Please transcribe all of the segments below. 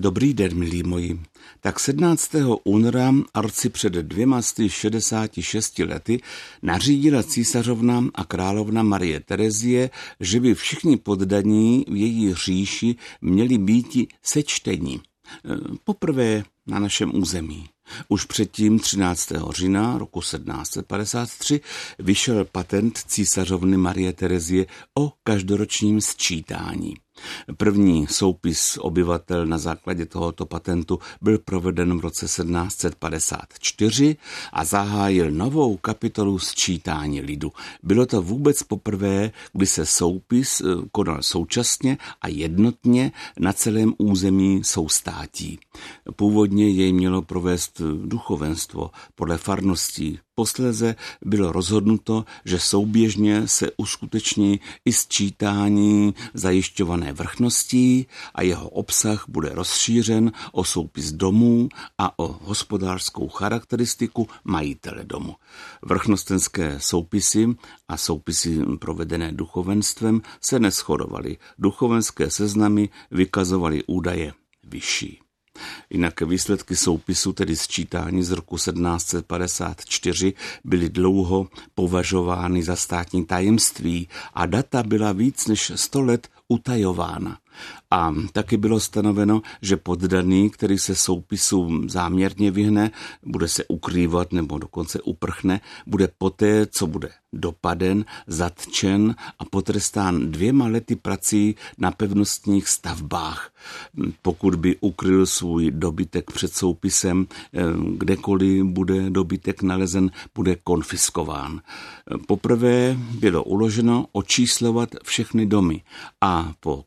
Dobrý den, milí moji. Tak 17. února arci před dvěma 66 lety nařídila císařovna a královna Marie Terezie, že by všichni poddaní v její říši měli být sečtení. E, poprvé na našem území. Už předtím 13. října roku 1753 vyšel patent císařovny Marie Terezie o každoročním sčítání. První soupis obyvatel na základě tohoto patentu byl proveden v roce 1754 a zahájil novou kapitolu sčítání lidu. Bylo to vůbec poprvé, kdy se soupis eh, konal současně a jednotně na celém území soustátí. Původně jej mělo provést duchovenstvo podle farností Posléze bylo rozhodnuto, že souběžně se uskuteční i sčítání zajišťované vrchností a jeho obsah bude rozšířen o soupis domů a o hospodářskou charakteristiku majitele domu. Vrchnostenské soupisy a soupisy provedené duchovenstvem se neschodovaly. Duchovenské seznamy vykazovaly údaje vyšší. Jinak výsledky soupisu, tedy sčítání z roku 1754, byly dlouho považovány za státní tajemství a data byla víc než 100 let utajována. A taky bylo stanoveno, že poddaný, který se soupisu záměrně vyhne, bude se ukrývat nebo dokonce uprchne, bude poté, co bude dopaden, zatčen a potrestán dvěma lety prací na pevnostních stavbách. Pokud by ukryl svůj dobytek před soupisem, eh, kdekoliv bude dobytek nalezen, bude konfiskován. Poprvé bylo uloženo očíslovat všechny domy a po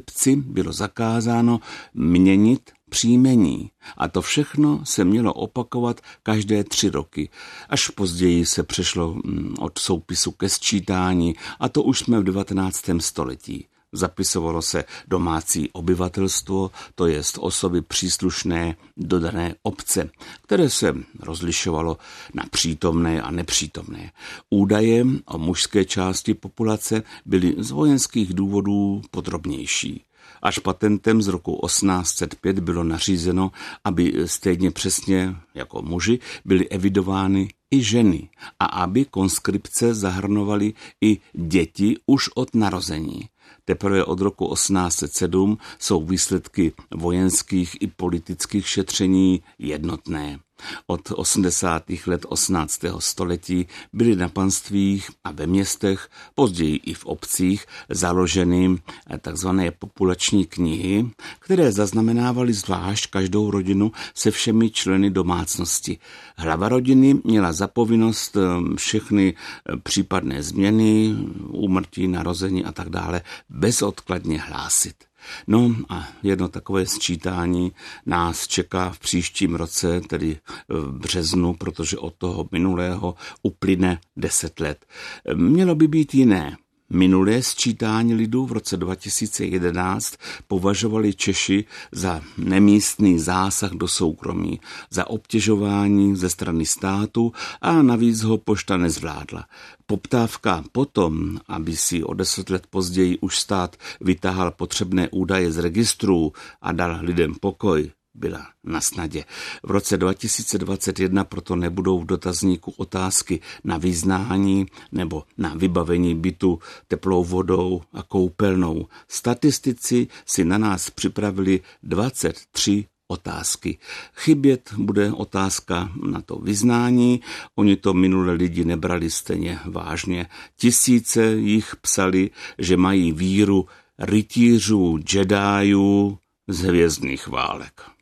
konskripci bylo zakázáno měnit příjmení. A to všechno se mělo opakovat každé tři roky. Až později se přešlo mm, od soupisu ke sčítání a to už jsme v 19. století. Zapisovalo se domácí obyvatelstvo, to jest osoby příslušné do dané obce, které se rozlišovalo na přítomné a nepřítomné. Údaje o mužské části populace byly z vojenských důvodů podrobnější. Až patentem z roku 1805 bylo nařízeno, aby stejně přesně jako muži byly evidovány i ženy a aby konskripce zahrnovaly i děti už od narození. Teprve od roku 1807 jsou výsledky vojenských i politických šetření jednotné. Od 80. let 18. století byly na panstvích a ve městech, později i v obcích, založeny tzv. populační knihy, které zaznamenávaly zvlášť každou rodinu se všemi členy domácnosti. Hlava rodiny měla za povinnost um, všechny uh, případné změny, úmrtí, narození a tak dále bezodkladně hlásit. No a jedno takové sčítání nás čeká v příštím roce, tedy v březnu, protože od toho minulého uplyne deset let. Mělo by být jiné. Minulé sčítání lidu v roce 2011 považovali Češi za nemístný zásah do soukromí, za obtěžování ze strany státu a navíc ho pošta nezvládla. Poptávka potom, aby si o deset let později už stát vytáhal potřebné údaje z registrů a dal lidem pokoj, byla na snadě. V roce 2021 proto nebudou v dotazníku otázky na vyznání nebo na vybavení bytu teplou vodou a koupelnou. Statistici si na nás připravili 23 otázky. Chybět bude otázka na to vyznání. Oni to minule lidi nebrali stejně vážně. Tisíce jich psali, že mají víru rytířů, džedájů z hvězdných válek.